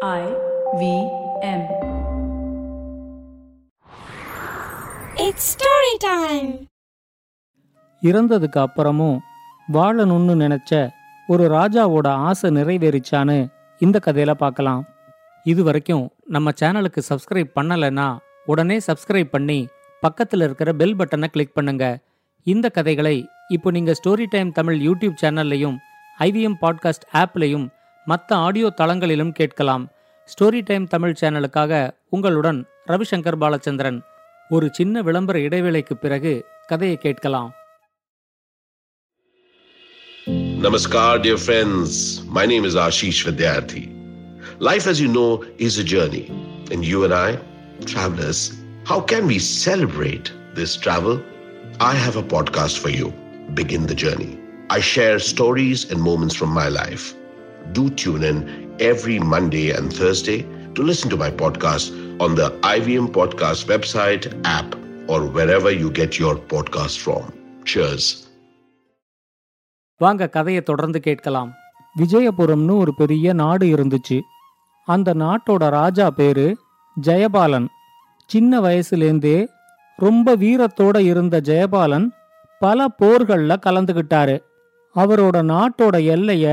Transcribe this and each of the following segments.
I V M. It's story time. இறந்ததுக்கு அப்புறமும் வாழணும்னு நினைச்ச ஒரு ராஜாவோட ஆசை நிறைவேறிச்சான்னு இந்த கதையில பார்க்கலாம் இது வரைக்கும் நம்ம சேனலுக்கு சப்ஸ்கிரைப் பண்ணலைன்னா உடனே சப்ஸ்கிரைப் பண்ணி பக்கத்தில் இருக்கிற பெல் பட்டனை கிளிக் பண்ணுங்க இந்த கதைகளை இப்போ நீங்க ஸ்டோரி டைம் தமிழ் யூடியூப் சேனல்லையும் ஐவிஎம் பாட்காஸ்ட் ஆப்லையும் மற்ற ஆடியோ தளங்களிலும் கேட்கலாம் ஸ்டோரி டைம் தமிழ் சேனலுக்காக உங்களுடன் ரவிசங்கர் பாலச்சந்திரன் ஒரு சின்ன விளம்பர இடைவேளைக்கு பிறகு கதையை கேட்கலாம் Namaskar, dear friends. My name is Ashish Vidyarthi. Life, as you know, is a journey. And you and I, travelers, how can we celebrate this travel? I have a podcast for you. Begin the journey. I share stories and moments from my life. Do tune in every Monday and Thursday to listen to my podcast on the IVM Podcast website, app, or wherever you get your podcast from. Cheers. வாங்க கதையை தொடர்ந்து கேட்கலாம் விஜயபுரம்னு ஒரு பெரிய நாடு இருந்துச்சு அந்த நாட்டோட ராஜா பேரு ஜெயபாலன் சின்ன வயசுலேருந்தே ரொம்ப வீரத்தோட இருந்த ஜெயபாலன் பல போர்கள்ல கலந்துகிட்டாரு அவரோட நாட்டோட எல்லைய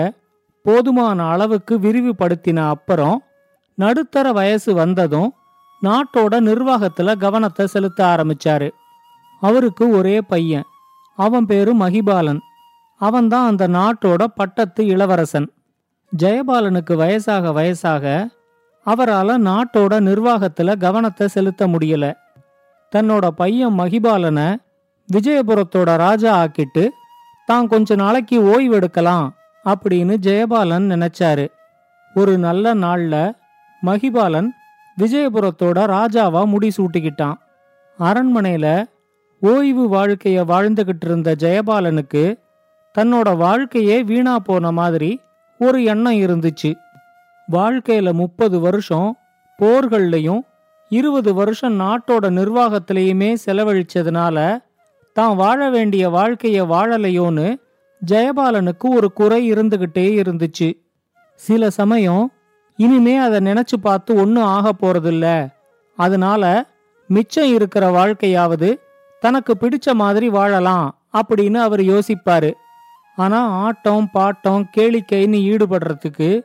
போதுமான அளவுக்கு விரிவுபடுத்தின அப்புறம் நடுத்தர வயசு வந்ததும் நாட்டோட நிர்வாகத்துல கவனத்தை செலுத்த ஆரம்பிச்சாரு. அவருக்கு ஒரே பையன். அவன் பேரு மகிபாலன். அவன்தான் அந்த நாட்டோட பட்டத்து இளவரசன். ஜெயபாலனுக்கு வயசாக வயசாக அவரால நாட்டோட நிர்வாகத்துல கவனத்தை செலுத்த முடியல. தன்னோட பையன் மகிபாலனை விஜயபுரத்தோட ராஜா ஆக்கிட்டு தான் கொஞ்ச நாளைக்கு ஓய்வெடுக்கலாம் அப்படின்னு ஜெயபாலன் நினைச்சாரு. ஒரு நல்ல நாள்ல மகிபாலன் விஜயபுரத்தோட ராஜாவா முடிசூட்டிக்கிட்டான். அரண்மனையில ஓய்வு வாழ்க்கைய வாழ்ந்துகிட்டு இருந்த ஜெயபாலனுக்கு தன்னோட வாழ்க்கையே வீணா போன மாதிரி ஒரு எண்ணம் இருந்துச்சு. வாழ்க்கையில முப்பது வருஷம் போர்கள்லையும் இருபது வருஷம் நாட்டோட நிர்வாகத்திலையுமே செலவழிச்சதுனால தான் வாழ வேண்டிய வாழ்க்கைய வாழலையோன்னு ஜெயபாலனுக்கு ஒரு குறை இருந்துகிட்டே இருந்துச்சு. சில சமயம் இனிமே அதை நினைச்சு பார்த்து ஒன்றும் ஆக போறதில்ல. அதனால மிச்சம் இருக்கிற வாழ்க்கையாவது தனக்கு பிடிச்ச மாதிரி வாழலாம் அப்படின்னு அவர் யோசிப்பாரு. ஆனா ஆட்டம் பாட்டம் கேளிக்கைன்னு ஈடுபடுறதுக்கு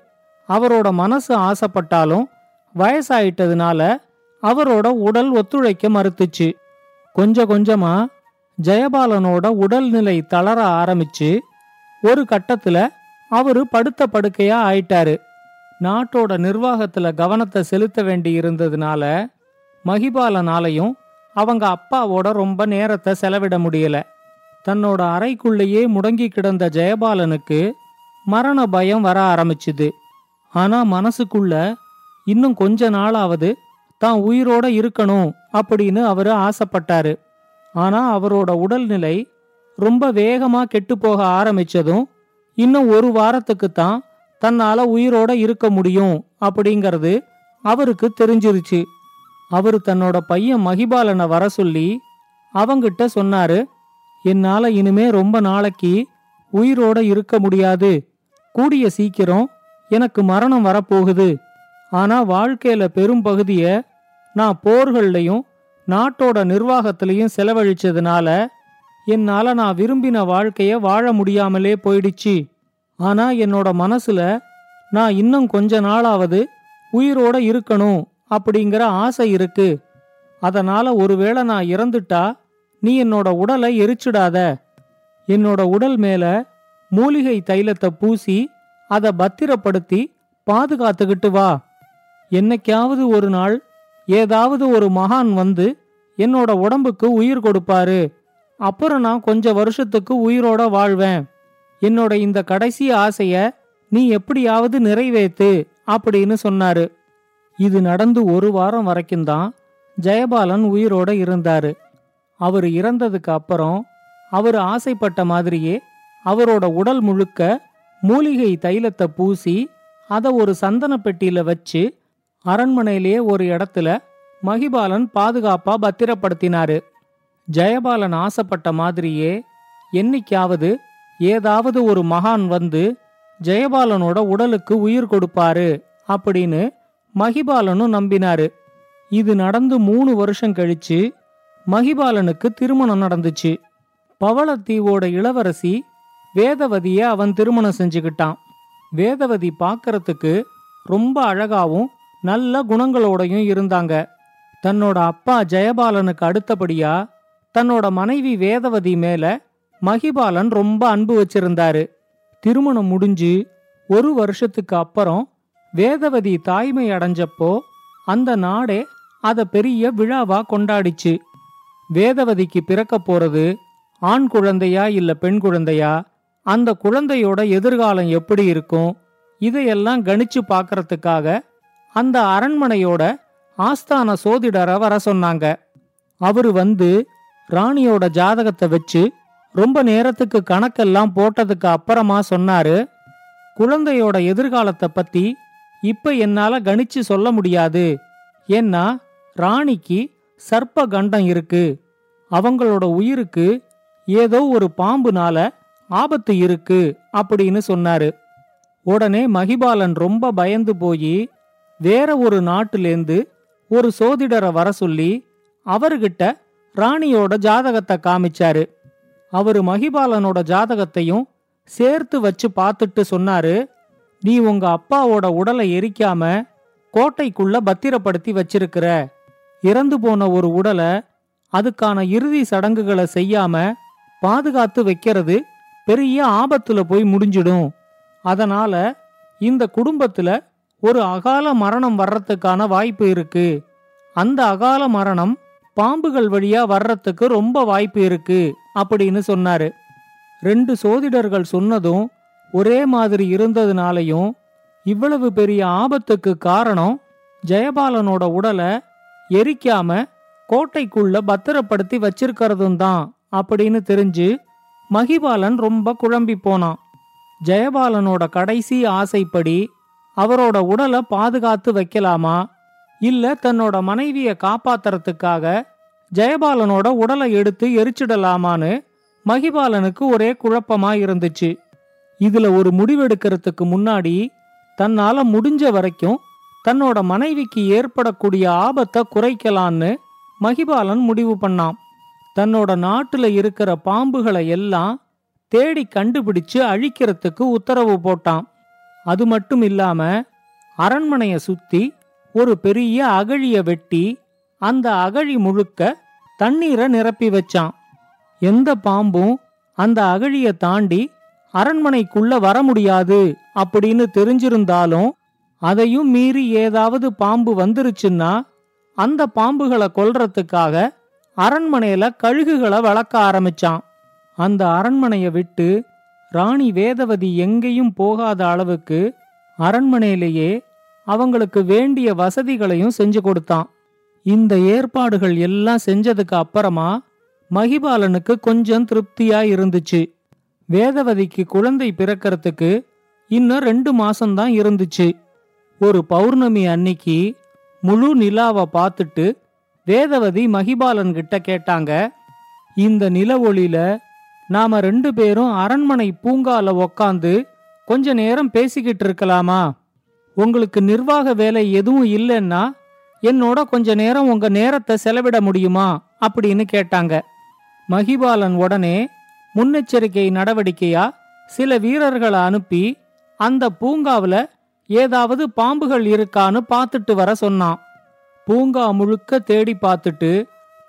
அவரோட மனசு ஆசைப்பட்டாலும் வயசாயிட்டதுனால அவரோட உடல் ஒத்துழைக்க மறுத்துச்சு. கொஞ்சம் கொஞ்சமா ஜெயபாலனோட உடல்நிலை தளர ஆரம்பிச்சு ஒரு கட்டத்துல அவரு படுத்த படுக்கையா ஆயிட்டாரு. நாட்டோட நிர்வாகத்துல கவனத்தை செலுத்த வேண்டி இருந்ததுனால மகிபாலனாலையும் அவங்க அப்பாவோட ரொம்ப நேரத்தை செலவிட முடியல. தன்னோட அறைக்குள்ளேயே முடங்கி கிடந்த ஜெயபாலனுக்கு மரண பயம் வர ஆரம்பிச்சுது. ஆனா மனசுக்குள்ள இன்னும் கொஞ்ச நாளாவது தான் உயிரோட இருக்கணும் அப்படின்னு அவரு ஆசைப்பட்டாரு. ஆனா அவரோட உடல்நிலை ரொம்ப வேகமா கெட்டு போக ஆரம்பிச்சதும் இன்னும் ஒரு வாரத்துக்கு தான் தன்னால உயிரோட இருக்க முடியும் அப்படிங்கறது அவருக்கு தெரிஞ்சிருச்சு. அவரு தன்னோட பையன் மகிபாலனை வர சொல்லி அவங்கிட்ட சொன்னாரு என்னால இனிமே ரொம்ப நாளைக்கு உயிரோட இருக்க முடியாது. கூடிய சீக்கிரம் எனக்கு மரணம் வரப்போகுது. ஆனா வாழ்க்கையில பெரும் பகுதிய நான் போர்கள்லையும் நாட்டோட நிர்வாகத்திலையும் செலவழிச்சதுனால என்னால நான் விரும்பின வாழ்க்கைய வாழ முடியாமலே போயிடுச்சு. ஆனா என்னோட மனசுல நான் இன்னும் கொஞ்ச நாளாவது உயிரோட இருக்கணும் அப்படிங்கிற ஆசை இருக்கு. அதனால ஒருவேளை நான் இறந்துட்டா நீ என்னோட உடலை எரிச்சிடாத. என்னோட உடல் மேல மூலிகை தைலத்தை பூசி அதை பத்திரப்படுத்தி பாதுகாத்துக்கிட்டு வா. என்னைக்காவது ஒரு நாள் ஏதாவது ஒரு மகான் வந்து என்னோட உடம்புக்கு உயிர் கொடுப்பாரு. அப்புறம் நான் கொஞ்ச வருஷத்துக்கு உயிரோட வாழ்வேன். என்னோட இந்த கடைசி ஆசைய நீ எப்படியாவது நிறைவேத்து அப்படின்னு சொன்னாரு. இது நடந்து ஒரு வாரம் வரைக்கும் தான் ஜெயபாலன் உயிரோட இருந்தாரு. அவர் இறந்ததுக்கு அப்புறம் அவர் ஆசைப்பட்ட மாதிரியே அவரோட உடல் முழுக்க மூலிகை தைலத்தை பூசி அதை ஒரு சந்தன பெட்டியில வச்சு அரண்மனையிலேயே ஒரு இடத்துல மகிபாலன் பாதுகாப்பா பத்திரப்படுத்தினாரு. ஜெயபாலன் ஆசைப்பட்ட மாதிரியே என்னைக்காவது ஏதாவது ஒரு மகான் வந்து ஜெயபாலனோட உடலுக்கு உயிர் கொடுப்பாரு அப்படின்னு மகிபாலனும் நம்பினாரு. இது நடந்து மூணு வருஷம் கழிச்சு மகிபாலனுக்கு திருமணம் நடந்துச்சு. பவளத்தீவோட இளவரசி வேதவதிய அவன் திருமணம் செஞ்சுக்கிட்டான். வேதவதி பார்க்கறதுக்கு ரொம்ப அழகாவும் நல்ல குணங்களோடையும் இருந்தாங்க. தன்னோட அப்பா ஜெயபாலனுக்கு அடுத்தபடியா தன்னோட மனைவி வேதவதி மேல மகிபாலன் ரொம்ப அன்பு வச்சிருந்தாரு. திருமணம் முடிஞ்சு ஒரு வருஷத்துக்கு அப்புறம் வேதவதி தாய்மை அடைஞ்சப்போ அந்த நாடே அத பெரிய விழாவா கொண்டாடிச்சு. வேதவதிக்கு பிறக்க போறது ஆண் குழந்தையா இல்ல பெண் குழந்தையா? அந்த குழந்தையோட எதிர்காலம் எப்படி இருக்கும்? இதையெல்லாம் கணிச்சு பார்க்கறதுக்காக அந்த அரண்மனையோட ஆஸ்தான சோதிடரை வர சொன்னாங்க. அவரு வந்து ராணியோட ஜாதகத்தை வச்சு ரொம்ப நேரத்துக்கு கணக்கெல்லாம் போட்டதுக்கு அப்புறமா சொன்னாரு குழந்தையோட எதிர்காலத்தை பத்தி இப்ப என்னால கணிச்சு சொல்ல முடியாது. ஏன்னா ராணிக்கு சர்ப்ப கண்டம் இருக்கு. அவங்களோட உயிருக்கு ஏதோ ஒரு பாம்புனால ஆபத்து இருக்கு அப்படின்னு சொன்னாரு. உடனே மகிபாலன் ரொம்ப பயந்து போய் வேற ஒரு நாட்டிலேந்து ஒரு சோதிடரை வர சொல்லி அவர்கிட்ட ராணியோட ஜாதகத்தை காமிச்சாரு. அவரு மகிபாலனோட ஜாதகத்தையும் சேர்த்து வச்சு பார்த்துட்டு சொன்னாரு நீ உங்க அப்பாவோட உடலை எரிக்காம கோட்டைக்குள்ள பத்திரப்படுத்தி வச்சிருக்கிற. இறந்து போன ஒரு உடலை அதுக்கான இறுதி சடங்குகளை செய்யாம பாதுகாத்து வைக்கிறது பெரிய ஆபத்துல போய் முடிஞ்சிடும். அதனால இந்த குடும்பத்துல ஒரு அகால மரணம் வர்றதுக்கான வாய்ப்பு இருக்கு. அந்த அகால மரணம் பாம்புகள் வழியா வர்றதுக்கு ரொம்ப வாய்ப்பு இருக்கு அப்படின்னு சொன்னாரு. ரெண்டு சோதிடர்கள் சொன்னதும் ஒரே மாதிரி இருந்ததுனாலையும் இவ்வளவு பெரிய ஆபத்துக்கு காரணம் ஜெயபாலனோட உடலை எரிக்காம கோட்டைக்குள்ள பத்திரப்படுத்தி வச்சிருக்கிறதும் தான் அப்படின்னு தெரிஞ்சு மகிபாலன் ரொம்ப குழம்பி போனான். ஜெயபாலனோட கடைசி ஆசைப்படி அவரோட உடலை பாதுகாத்து வைக்கலாமா? இல்ல தன்னோட மனைவிய காப்பாத்துறதுக்காக ஜெயபாலனோட உடலை எடுத்து எரிச்சிடலாமான்னு மகிபாலனுக்கு ஒரே குழப்பமா இருந்துச்சு இதுல ஒரு முடிவெடுக்கிறதுக்கு முன்னாடி தன்னால முடிஞ்ச வரைக்கும் தன்னோட மனைவிக்கு ஏற்படக்கூடிய ஆபத்தை குறைக்கலான்னு மகிபாலன் முடிவு பண்ணான். தன்னோட நாட்டுல இருக்கிற பாம்புகளை எல்லாம் தேடி கண்டுபிடிச்சு அழிக்கிறதுக்கு உத்தரவு போட்டான். அது மட்டும் இல்லாம அரண்மனைய சுத்தி ஒரு பெரிய அகழிய வெட்டி அந்த அகழி முழுக்க தண்ணீரை நிரப்பி வச்சான். எந்த பாம்பும் அந்த அகழியை தாண்டி அரண்மனைக்குள்ள வர முடியாது அப்படின்னு தெரிஞ்சிருந்தாலும் அதையும் மீறி ஏதாவது பாம்பு வந்துருச்சுன்னா அந்த பாம்புகளை கொல்றதுக்காக அரண்மனையில கழுகுகளை வளர்க்க ஆரம்பிச்சான். அந்த அரண்மனையை விட்டு ராணி வேதவதி எங்கேயும் போகாத அளவுக்கு அரண்மனையிலேயே அவங்களுக்கு வேண்டிய வசதிகளையும் செஞ்சு கொடுத்தான். இந்த ஏற்பாடுகள் எல்லாம் செஞ்சதுக்கு அப்புறமா மகிபாலனுக்கு கொஞ்சம் திருப்தியா இருந்துச்சு. வேதவதிக்கு குழந்தை பிறக்கறதுக்கு இன்னும் ரெண்டு மாசம்தான் இருந்துச்சு. ஒரு பௌர்ணமி அன்னைக்கு முழு நிலாவை பார்த்துட்டு வேதவதி மகிபாலன் கிட்ட கேட்டாங்க இந்த நில ஒளியில நாம ரெண்டு பேரும் அரண்மனை பூங்கால உக்காந்து கொஞ்ச நேரம் பேசிக்கிட்டு இருக்கலாமா? உங்களுக்கு நிர்வாக வேலை எதுவும் இல்லைன்னா என்னோட கொஞ்ச நேரம் உங்க நேரத்தை செலவிட முடியுமா? அப்படின்னு கேட்டாங்க. மகிபாலன் உடனே முன்னெச்சரிக்கை நடவடிக்கையா? சில வீரர்களை அனுப்பி அந்த பூங்காவுல ஏதாவது பாம்புகள் இருக்கான்னு பார்த்துட்டு வர சொன்னான். பூங்கா முழுக்க தேடி பார்த்துட்டு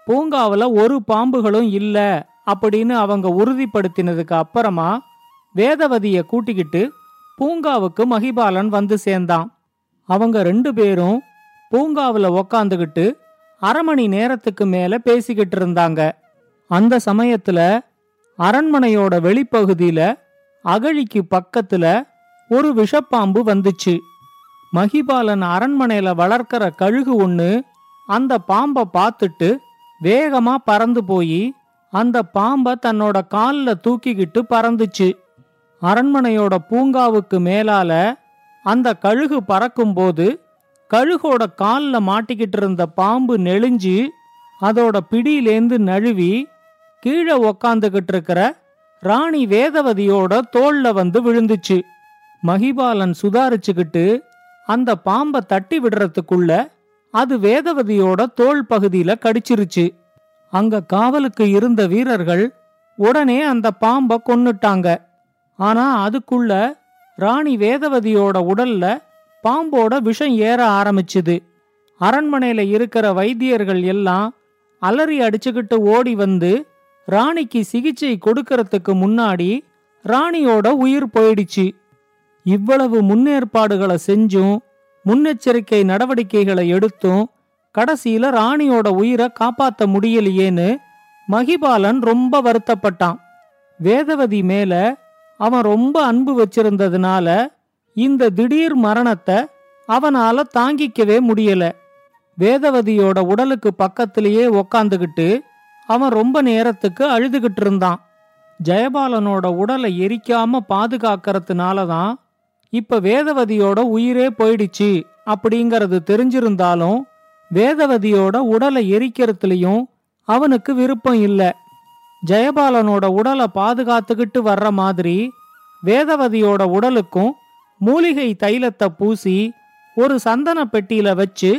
பூங்காவுல ஒரு பாம்புகளும் இல்ல அப்படின்னு அவங்க உறுதிப்படுத்தினதுக்கு அப்புறமா வேதவதிய கூட்டிக்கிட்டு பூங்காவுக்கு மகிபாலன் வந்து சேர்ந்தான். அவங்க ரெண்டு பேரும் பூங்காவில் உக்காந்துகிட்டு அரை மணி நேரத்துக்கு மேல பேசிக்கிட்டு இருந்தாங்க. அந்த சமயத்துல அரண்மனையோட வெளிப்பகுதியில அகழிக்கு பக்கத்துல ஒரு விஷப்பாம்பு வந்துச்சு. மகிபாலன் அரண்மனையில வளர்க்கிற கழுகு ஒண்ணு அந்த பாம்பை பார்த்துட்டு வேகமா பறந்து போய் அந்த பாம்பை தன்னோட காலில் தூக்கிக்கிட்டு பறந்துச்சு. அரண்மனையோட பூங்காவுக்கு மேலால அந்த கழுகு பறக்கும்போது கழுகோட கால்ல மாட்டிக்கிட்டு இருந்த பாம்பு நெளிஞ்சு அதோட பிடியிலேந்து நழுவி கீழே உக்காந்துகிட்டு இருக்கிற ராணி வேதவதியோட தோல்ல வந்து விழுந்துச்சு. மகிபாலன் சுதாரிச்சுக்கிட்டு அந்த பாம்பை தட்டி விடுறதுக்குள்ள அது வேதவதியோட தோள் பகுதியில கடிச்சிருச்சு. அங்க காவலுக்கு இருந்த வீரர்கள் உடனே அந்த பாம்பை கொன்னுட்டாங்க. ஆனா அதுக்குள்ள ராணி வேதவதியோட உடல்ல பாம்போட விஷம் ஏற ஆரம்பிச்சுது. அரண்மனையில இருக்கிற வைத்தியர்கள் எல்லாம் அலறி அடிச்சுக்கிட்டு ஓடி வந்து ராணிக்கு சிகிச்சை கொடுக்கறதுக்கு முன்னாடி ராணியோட உயிர் போயிடுச்சு. இவ்வளவு முன்னேற்பாடுகளை செஞ்சும் முன்னெச்சரிக்கை நடவடிக்கைகளை எடுத்தும் கடைசியில ராணியோட உயிரை காப்பாத்த முடியலையேன்னு மகிபாலன் ரொம்ப வருத்தப்பட்டான். வேதவதி மேல அவன் ரொம்ப அன்பு வச்சிருந்ததுனால இந்த திடீர் மரணத்தை அவனால தாங்கிக்கவே முடியல. வேதவதியோட உடலுக்கு பக்கத்திலேயே உக்காந்துகிட்டு அவன் ரொம்ப நேரத்துக்கு அழுதுகிட்டு இருந்தான். ஜெயபாலனோட உடலை எரிக்காம பாதுகாக்கிறதுனால தான் இப்ப வேதவதியோட உயிரே போயிடுச்சு அப்படிங்கறது தெரிஞ்சிருந்தாலும் வேதவதியோட உடலை எரிக்கிறதுலயும் அவனுக்கு விருப்பம் இல்ல. ஜெயபாலனோட உடலை பாதுகாத்துக்கிட்டு வர்ற மாதிரி வேதவதியோட உடலுக்கும் மூலிகை தைலத்தை பூசி ஒரு சந்தன பெட்டியில வச்சு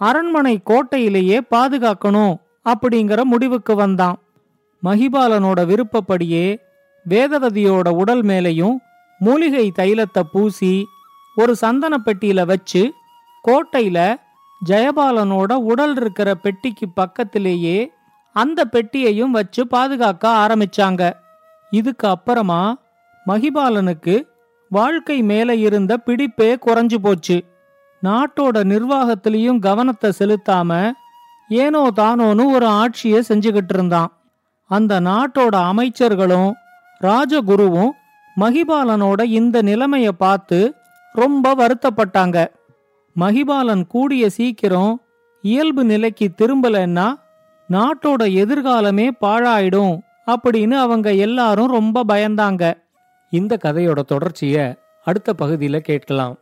அரண்மனை கோட்டையிலேயே பாதுகாக்கணும் அப்படிங்கிற முடிவுக்கு வந்தான். மகிபாலனோட விருப்பப்படியே வேதவதியோட உடல் மேலையும் மூலிகை தைலத்தை பூசி ஒரு சந்தன பெட்டியில வச்சு கோட்டையில ஜெயபாலனோட உடல் இருக்கிற பெட்டிக்கு பக்கத்திலேயே அந்த பெட்டியையும் வச்சு பாதுகாக்க ஆரம்பிச்சாங்க. இதுக்கு அப்புறமா மகிபாலனுக்கு வாழ்க்கை மேல இருந்த பிடிப்பே குறைஞ்சு போச்சு. நாட்டோட நிர்வாகத்திலையும் கவனத்தை செலுத்தாம ஏனோ தானோன்னு ஒரு ஆட்சியை செஞ்சுக்கிட்டு இருந்தான். அந்த நாட்டோட அமைச்சர்களும் ராஜகுருவும் மகிபாலனோட இந்த நிலைமைய பார்த்து ரொம்ப வருத்தப்பட்டாங்க. மகிபாலன் கூடிய சீக்கிரம் இயல்பு நிலைக்கு திரும்பலன்னா நாட்டோட எதிர்காலமே பாழாயிடும் அப்படின்னு அவங்க எல்லாரும் ரொம்ப பயந்தாங்க. இந்த கதையோட தொடர்ச்சியை அடுத்த பகுதியில் கேட்கலாம்.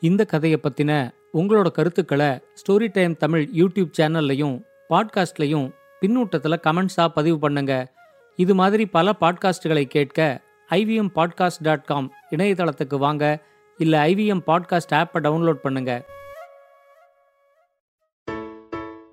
இந்த கதையை பற்றின உங்களோட கருத்துக்களை ஸ்டோரி டைம் தமிழ் யூடியூப் சேனல்லையும் பாட்காஸ்ட்லையும் பின்னூட்டத்தில் கமெண்ட்ஸாக பதிவு பண்ணுங்க. இது மாதிரி பல பாட்காஸ்டுகளை கேட்க ஐவிஎம் பாட்காஸ்ட் டாட் காம் இணையதளத்துக்கு வாங்க. இல்லை ஐவிஎம் பாட்காஸ்ட் ஆப்பை டவுன்லோட் பண்ணுங்கள்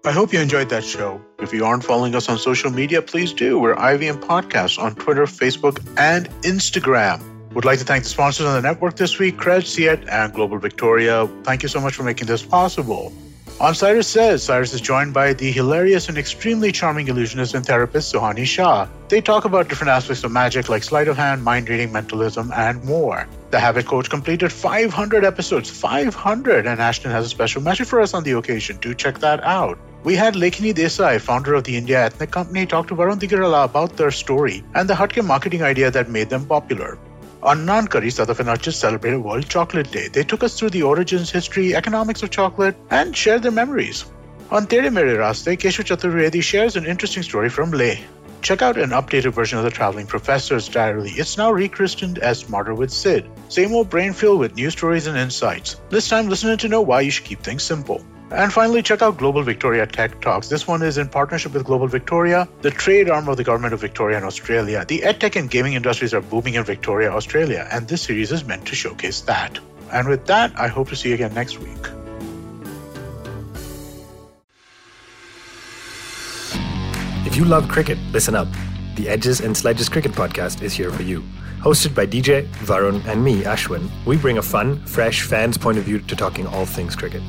I hope you enjoyed that show. If you aren't following us on social media, please do. We're IVM Podcasts on Twitter, Facebook, and Instagram. Would like to thank the sponsors on the network this week, Cred, Siet, and Global Victoria. Thank you so much for making this possible. On Cyrus Says, Cyrus is joined by the hilarious and extremely charming illusionist and therapist Suhani Shah. They talk about different aspects of magic like sleight of hand, mind reading, mentalism, and more. The Habit Coach completed 500 episodes, 500, and Ashton has a special message for us on the occasion. Do check that out. We had Lekini Desai, founder of the India Ethnic Company, talk to Varun Digarala about their story and the Hutke marketing idea that made them popular. On Nankari, South Africa just celebrated World Chocolate Day. They took us through the origins, history, economics of chocolate, and shared their memories. On Tere Mere Raste, Keshu Chaturvedi shares an interesting story from Leh. Check out an updated version of the Traveling Professor's Diary. It's now rechristened as Smarter with Sid. Same old brain filled with new stories and insights. This time, listening to know why you should keep things simple. And finally, check out Global Victoria Tech Talks. This one is in partnership with Global Victoria, the trade arm of the Government of Victoria and Australia. The edtech and gaming industries are booming in Victoria, Australia, and this series is meant to showcase that. And with that, I hope to see you again next week. If you love cricket, listen up. The Edges and Sledges Cricket Podcast is here for you. Hosted by DJ, Varun, and me, Ashwin, we bring a fun, fresh fan's point of view to talking all things cricket.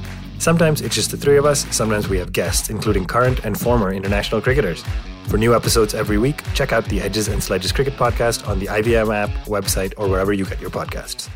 Sometimes it's just the three of us, sometimes we have guests, including current and former international cricketers. For new episodes every week, check out the Edges and Sledges Cricket Podcast on the IVM app, website, or wherever you get your podcasts.